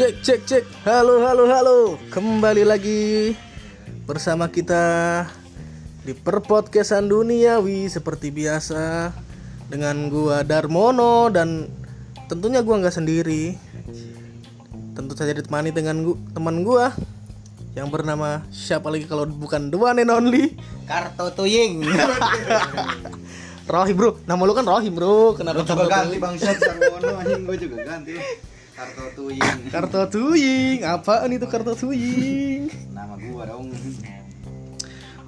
Cek cek cek. Halo halo halo. Kembali lagi bersama kita di Perpodcastan Duniawi seperti biasa dengan gua Darmono dan tentunya gua nggak sendiri. Tentu saja ditemani dengan gua, teman gua yang bernama siapa lagi kalau bukan the one and only Karto Tuying. Rohim bro. Nama lu kan Rohim bro. Kenapa Coba Karto ganti bangsat Sarwono anjing gue juga ganti. Karto Tuying. Kartu Tuying, apaan itu kartu Tuying? Nama gua dong.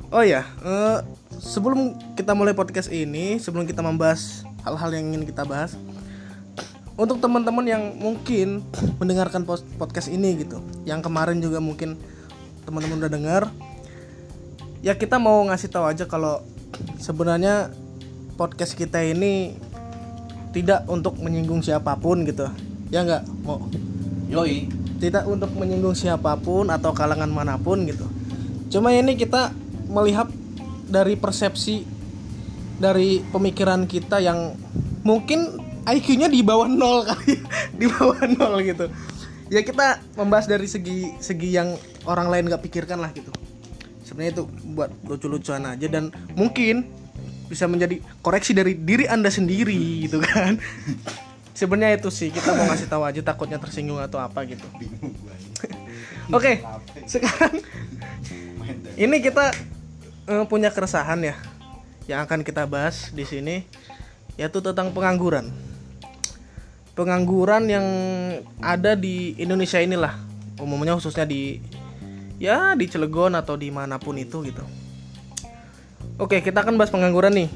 Oh ya, eh, sebelum kita mulai podcast ini, sebelum kita membahas hal-hal yang ingin kita bahas, untuk teman-teman yang mungkin mendengarkan podcast ini gitu, yang kemarin juga mungkin teman-teman udah dengar, ya kita mau ngasih tahu aja kalau sebenarnya podcast kita ini tidak untuk menyinggung siapa pun gitu, ya nggak mau Yoi. tidak untuk menyinggung siapa pun atau kalangan mana pun gitu. Cuma ini kita melihat dari persepsi dari pemikiran kita yang mungkin IQ-nya di bawah nol kali, di bawah nol gitu. Ya kita membahas dari segi segi yang orang lain nggak pikirkan lah gitu. Sebenarnya itu buat lucu-lucuan aja dan mungkin bisa menjadi koreksi dari diri anda sendiri gitu kan. Sebenarnya itu sih kita mau ngasih tahu aja takutnya tersinggung atau apa gitu. Bingung. Oke, sekarang ini kita eh, punya keresahan ya yang akan kita bahas di sini yaitu tentang pengangguran. Pengangguran yang ada di Indonesia inilah, umumnya khususnya di ya di Cilegon atau di mana pun itu gitu. Oke, kita akan bahas pengangguran nih.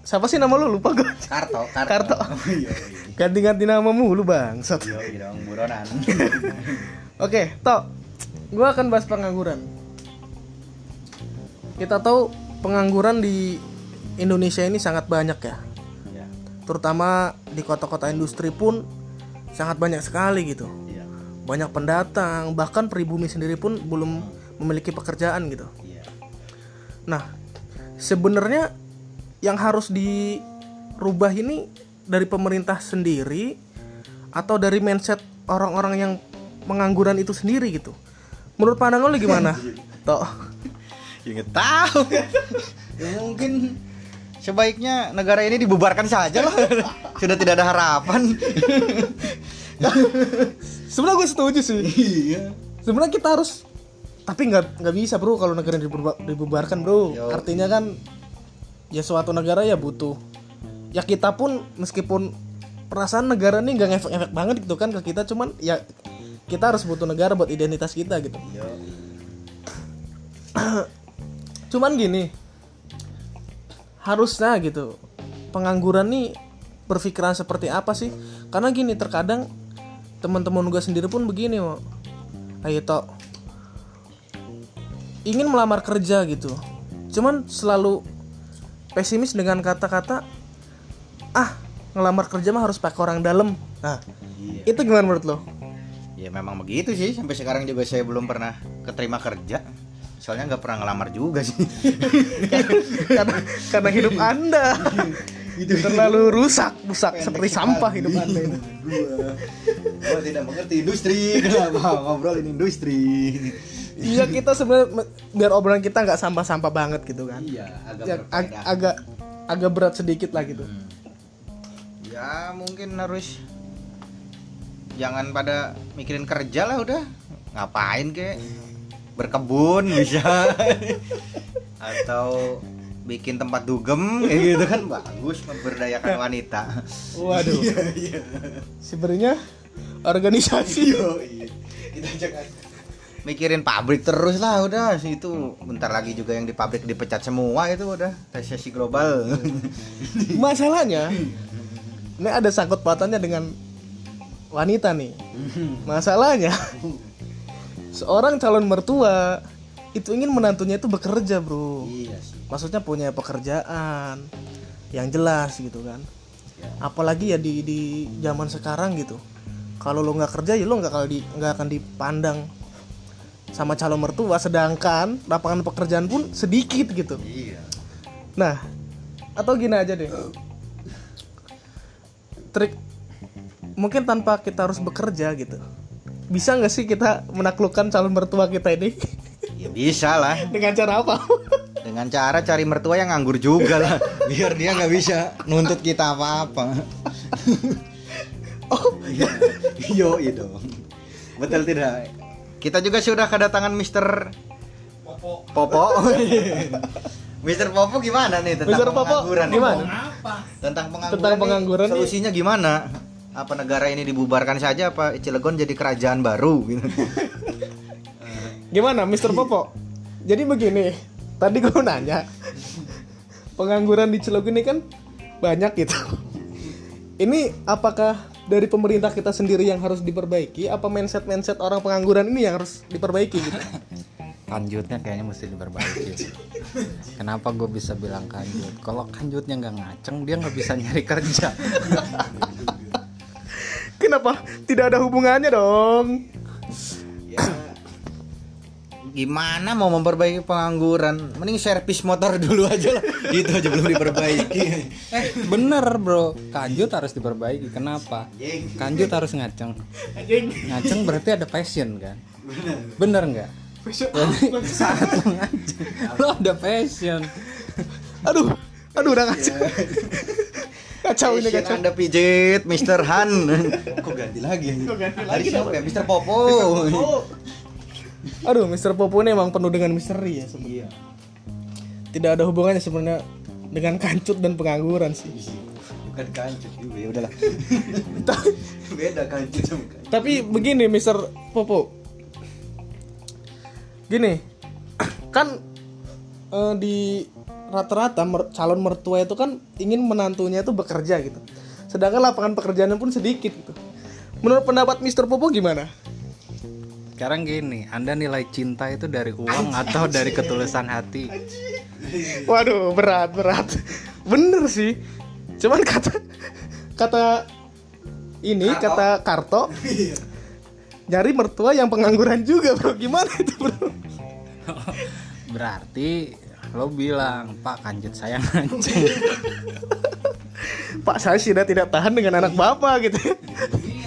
Siapa sih nama lu? Lupa gue. Karto, Karto. Karto. Iya, Ganti-ganti nama mulu bang. iya. Yoi dong buronan. Oke, Tok. Gue akan bahas pengangguran. Kita tahu pengangguran di Indonesia ini sangat banyak ya. Iya. Terutama di kota-kota industri pun sangat banyak sekali gitu. Iya. Banyak pendatang, bahkan pribumi sendiri pun belum memiliki pekerjaan gitu. Iya. Nah, sebenarnya yang harus dirubah ini dari pemerintah sendiri atau dari mindset orang-orang yang pengangguran itu sendiri gitu. Menurut pandangan lu gimana? Tok. Ya nggak tahu. ya mungkin sebaiknya negara ini dibubarkan saja lah. Sudah tidak ada harapan. Sebenarnya gue setuju sih. Iya. Sebenarnya kita harus tapi nggak nggak bisa bro kalau negara dibubar- dibubarkan bro. Yo. Artinya kan ya suatu negara ya butuh. Ya kita pun meskipun perasaan negara nih nggak ngefek-ngefek banget gitu kan ke kita cuman ya kita harus butuh negara buat identitas kita gitu. cuman gini harusnya gitu pengangguran nih berpikiran seperti apa sih karena gini terkadang teman-teman gue sendiri pun begini mau ayo tok ingin melamar kerja gitu cuman selalu pesimis dengan kata-kata ah ngelamar kerja mah harus pakai orang dalam nah Iya. itu gimana menurut lo Ya memang begitu sih sampai sekarang juga saya belum pernah keterima kerja. Soalnya nggak pernah ngelamar juga sih. karena karena hidup anda terlalu rusak rusak seperti sampah hidup anda itu gua, gua tidak mengerti industri. Kenapa ngobrolin industri? Iya kita sebenarnya biar obrolan kita nggak sampah-sampah banget gitu kan Iya, agak Ya, ag- agak agak berat sedikit lah gitu Ya mungkin harus jangan pada mikirin kerja lah udah. Ngapain kek? Berkebun bisa. Atau bikin tempat dugem kayak gitu kan bagus memberdayakan wanita. waduh Iya. sebenarnya organisasi Kita jangan mikirin pabrik terus lah udah. Itu bentar lagi juga yang di pabrik dipecat semua itu udah. Resesi global. Masalahnya ini ada sangkut pautannya dengan wanita nih. Masalahnya seorang calon mertua itu ingin menantunya itu bekerja bro. Iya sih. Maksudnya punya pekerjaan yang jelas gitu kan. Apalagi ya di di zaman sekarang gitu. Kalau lo nggak kerja ya lo nggak kali di- nggak akan dipandang sama calon mertua sedangkan lapangan pekerjaan pun sedikit gitu iya nah atau gini aja deh trik mungkin tanpa kita harus bekerja gitu bisa nggak sih kita menaklukkan calon mertua kita ini Ya bisa lah. dengan cara apa? Dengan cara cari mertua yang nganggur juga lah. Biar dia nggak bisa nuntut kita apa-apa. oh, Yo dong. Betul tidak? Kita juga sudah kedatangan Mister Popo. Popo. Mister Popo gimana nih tentang Mister Popo, pengangguran? gimana? Tentang pengangguran. Tentang nih, pengangguran nih. Solusinya gimana? Apa negara ini dibubarkan saja apa Cilegon jadi kerajaan baru gitu? Gimana, Mister Popo? Jadi begini, tadi gue nanya, pengangguran di Cilegon ini kan banyak gitu. Ini apakah dari pemerintah kita sendiri yang harus diperbaiki, apa mindset mindset orang pengangguran ini yang harus diperbaiki gitu? kanjutnya kayaknya mesti diperbaiki kenapa gue bisa bilang kanjut kalau kanjutnya nggak ngaceng dia nggak bisa nyari kerja Kenapa? Tidak ada hubungannya dong. ya gimana mau memperbaiki pengangguran? Mending servis motor dulu aja lah. Itu aja belum diperbaiki. Eh bener bro. Kanjut harus diperbaiki. Kenapa? Kanjut harus ngaceng. Ngaceng berarti ada passion kan? Bener. Nggak? Jadi saat lo ngaceng lo ada passion. Aduh, aduh udah kacau. kacau ini kacau. anda pijit Mr. Han. Kok ganti lagi Kok ganti Hari lagi siapa ya? Mr. Popo Aduh, Mister Popo ini emang penuh dengan misteri ya sebenarnya. iya Tidak ada hubungannya sebenarnya dengan kancut dan pengangguran sih. bukan kancut juga ya udahlah beda kancut sama kancut Tapi begini Mister Popo. Gini, kan eh, di rata-rata mer- calon mertua itu kan ingin menantunya itu bekerja gitu. Sedangkan lapangan pekerjaannya pun sedikit gitu. Menurut pendapat Mister Popo gimana? Sekarang gini anda nilai cinta itu dari uang atau dari ketulusan hati Waduh, berat, berat. Bener sih. Cuman kata kata ini Karto. kata Karto nyari mertua yang pengangguran juga, Bro. Gimana itu, Bro? berarti lo bilang pak kanjut saya ngaceng Pak, saya sudah tidak tahan dengan anak Bapak gitu.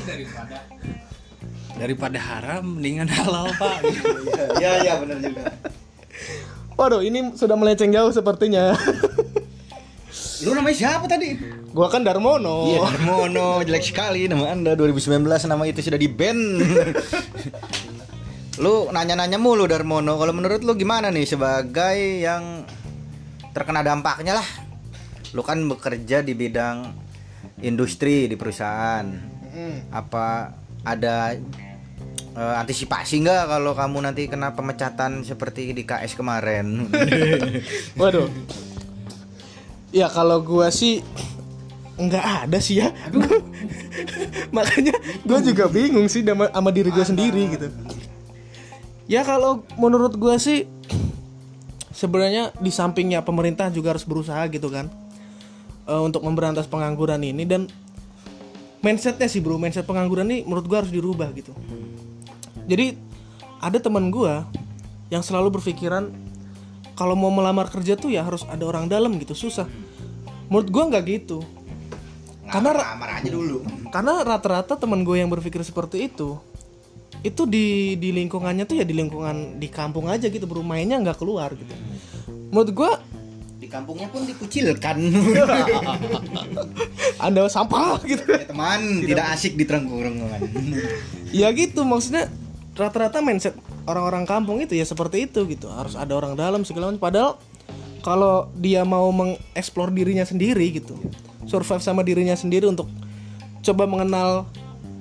daripada daripada haram mendingan halal pak iya iya benar juga Waduh, ini sudah melenceng jauh sepertinya. lu namanya siapa tadi Gua kan Darmono. Iya, Darmono, jelek sekali nama Anda 2019 nama itu sudah di ban. lu nanya-nanya mulu Darmono. Kalau menurut lu gimana nih sebagai yang terkena dampaknya lah? Lu kan bekerja di bidang industri di perusahaan. Hmm. Apa ada eh, antisipasi nggak kalau kamu nanti kena pemecatan seperti di KS kemarin? Waduh. Ya kalau gua sih nggak ada sih ya. Makanya gua juga bingung sih sama, sama diri gua sendiri gitu. Ya kalau menurut gua sih sebenarnya di sampingnya pemerintah juga harus berusaha gitu kan eh, untuk memberantas pengangguran ini dan mindsetnya sih bro. Mindset pengangguran ini menurut gua harus dirubah gitu. Jadi ada teman gua yang selalu berpikiran kalau mau melamar kerja tuh ya harus ada orang dalam gitu susah. Menurut gua nggak gitu. Karena ra- Ngamar aja dulu. karena rata-rata teman gue yang berpikir seperti itu itu di di lingkungannya tuh ya di lingkungan di kampung aja gitu bro. Mainnya nggak keluar gitu. Menurut gua Di kampungnya pun dikucilkan. anda sampah gitu. Ya teman, tidak asik di tongkrongan. ya gitu maksudnya rata-rata mindset orang-orang kampung itu ya seperti itu gitu. Harus ada orang dalam segala macam. Padahal kalau dia mau mengeksplor dirinya sendiri gitu survive sama dirinya sendiri untuk coba mengenal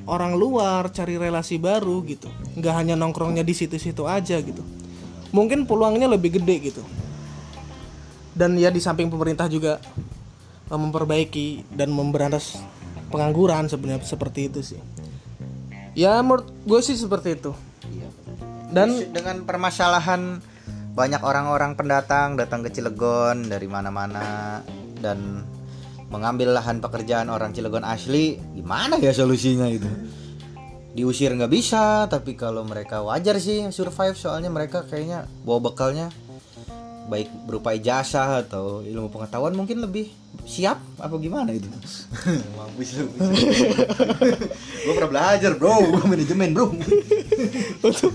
orang luar cari relasi baru gitu. Nggak hanya nongkrongnya di situ-situ aja gitu. Mungkin peluangnya lebih gede gitu dan ya di samping pemerintah juga eh, memperbaiki dan memberantas pengangguran sebenarnya seperti itu sih. Ya menurut gue sih seperti itu. Dan dan dengan permasalahan banyak orang-orang pendatang datang ke Cilegon dari mana-mana dan mengambil lahan pekerjaan orang Cilegon asli, gimana ya solusinya itu? Diusir nggak bisa, tapi kalau mereka wajar sih survive soalnya mereka kayaknya bawa bekalnya baik berupa ijazah atau ilmu pengetahuan mungkin lebih siap apa gimana itu? Mampus lu gue pernah belajar bro. Gue manajemen bro. Untuk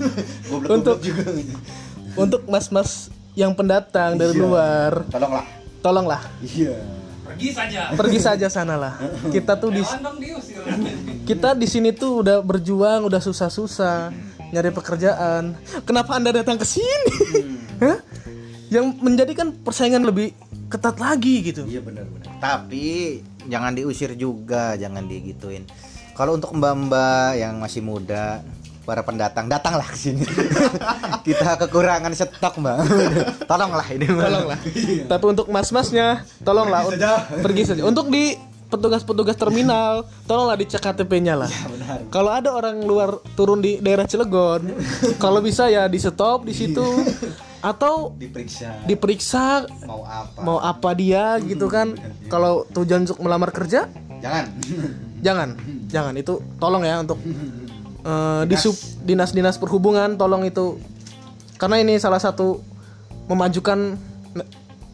untuk untuk mas-mas yang pendatang dari Iya. luar. Tolonglah. Tolonglah. Iya. Pergi saja. pergi saja sanalah. Kita tuh di diusir. kita di sini tuh udah berjuang udah susah-susah nyari pekerjaan. Kenapa anda datang ke sini? Hah? Yang menjadikan persaingan lebih ketat lagi gitu. Iya benar-benar. Tapi jangan diusir juga jangan digituin. Kalau untuk mbak-mbak yang masih muda para pendatang datanglah ke sini. Kita kekurangan stok mbak. Tolonglah ini Mbak. tolonglah. Tapi untuk mas-masnya tolonglah. Pergi saja. pergi saja. Untuk di petugas-petugas terminal tolonglah dicek KTP-nya lah. Kalau ada orang luar turun di daerah Cilegon kalau bisa ya di stop di situ atau diperiksa. diperiksa mau apa? mau apa dia gitu kan. kalau tujuan untuk melamar kerja? Jangan. Jangan. Jangan. Itu tolong ya untuk eh, di sub dinas-dinas perhubungan tolong itu. Karena ini salah satu memajukan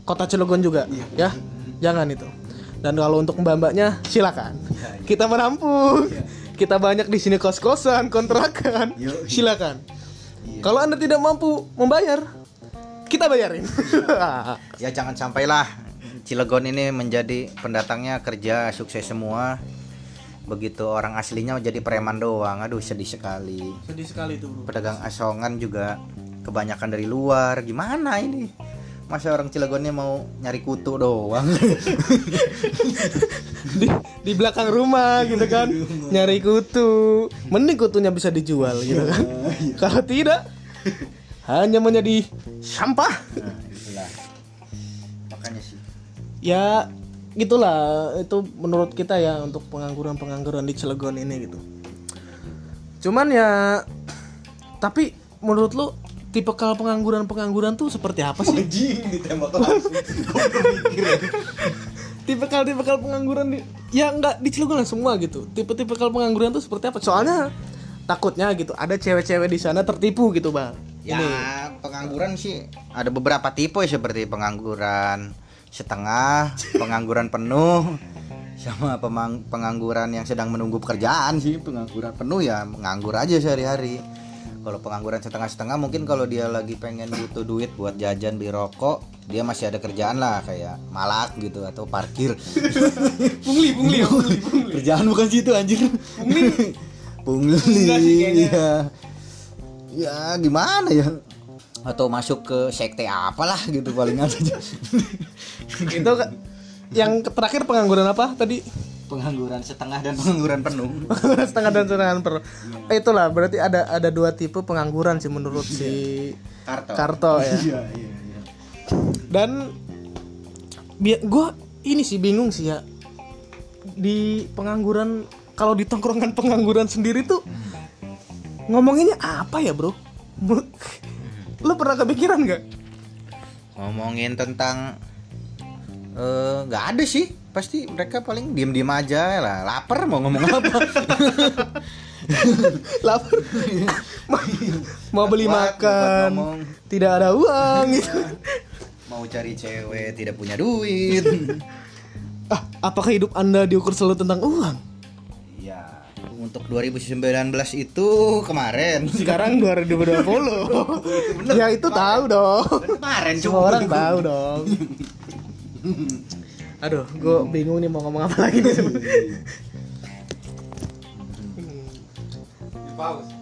kota Cilegon juga ya. Jangan itu. Dan kalau untuk mbak-mbaknya silakan. Kita menampung kita banyak di sini kos-kosan kontrakan. Yoi. silakan. Kalau anda tidak mampu membayar kita bayarin. Ya jangan sampailah. Cilegon ini menjadi pendatangnya kerja sukses semua. Begitu orang aslinya jadi preman doang. Aduh sedih sekali. Sedih sekali tuh bro. Pedagang asongan juga kebanyakan dari luar. Gimana ini? Masa orang Cilegonnya mau nyari kutu doang? Di, di belakang rumah gitu kan. Nyari kutu. Mending kutunya bisa dijual gitu kan. Kalau tidak hanya menjadi sampah. Nah, itulah. Makanya sih. Ya gitulah. Itu menurut kita ya untuk pengangguran pengangguran di Cilegon ini gitu. Cuman ya tapi menurut lu tipikal pengangguran pengangguran tuh seperti apa sih? Anjing ditembak langsung. Tipikal tipikal pengangguran di ya nggak di Cilegon lah semua gitu. Tipe tipikal pengangguran tuh seperti apa? Soalnya takutnya gitu ada cewek-cewek di sana tertipu gitu bang ya pengangguran sih ada beberapa tipe ya seperti pengangguran setengah pengangguran penuh sama pengangguran yang sedang menunggu pekerjaan sih. Pengangguran penuh ya nganggur aja sehari-hari. Kalau pengangguran setengah-setengah mungkin kalau dia lagi pengen butuh duit buat jajan beli rokok dia masih ada kerjaan lah kayak malak gitu atau parkir. Pungli pungli pungli kerjaan bukan situ anjir. Pungli. Ya ya gimana ya? Atau masuk ke sekte apalah gitu paling aja itu ka- yang terakhir pengangguran apa tadi? Pengangguran setengah dan pengangguran penuh. Setengah dan setengah per Eh, itulah berarti ada ada dua tipe pengangguran sih menurut si kartu Karto ya. Iya iya iya. Dan gue ini sih bingung sih ya. Di pengangguran kalau di tongkrongan pengangguran sendiri tuh ngomonginnya apa ya bro? Lu pernah kepikiran nggak? Ngomongin tentang eh, nggak ada sih. Pasti mereka paling diem diem aja lah. Lapar mau ngomong apa? Lapar. Mau, mau beli buat makan tidak ada uang gitu. Mau cari cewek tidak punya duit. Ah apakah hidup anda diukur selalu tentang uang untuk 2019 itu kemarin. Sekarang 2020 ya itu tahu dong. Kemarin semua orang tahu dong. Aduh gue bingung nih mau ngomong apa lagi nih. Pause.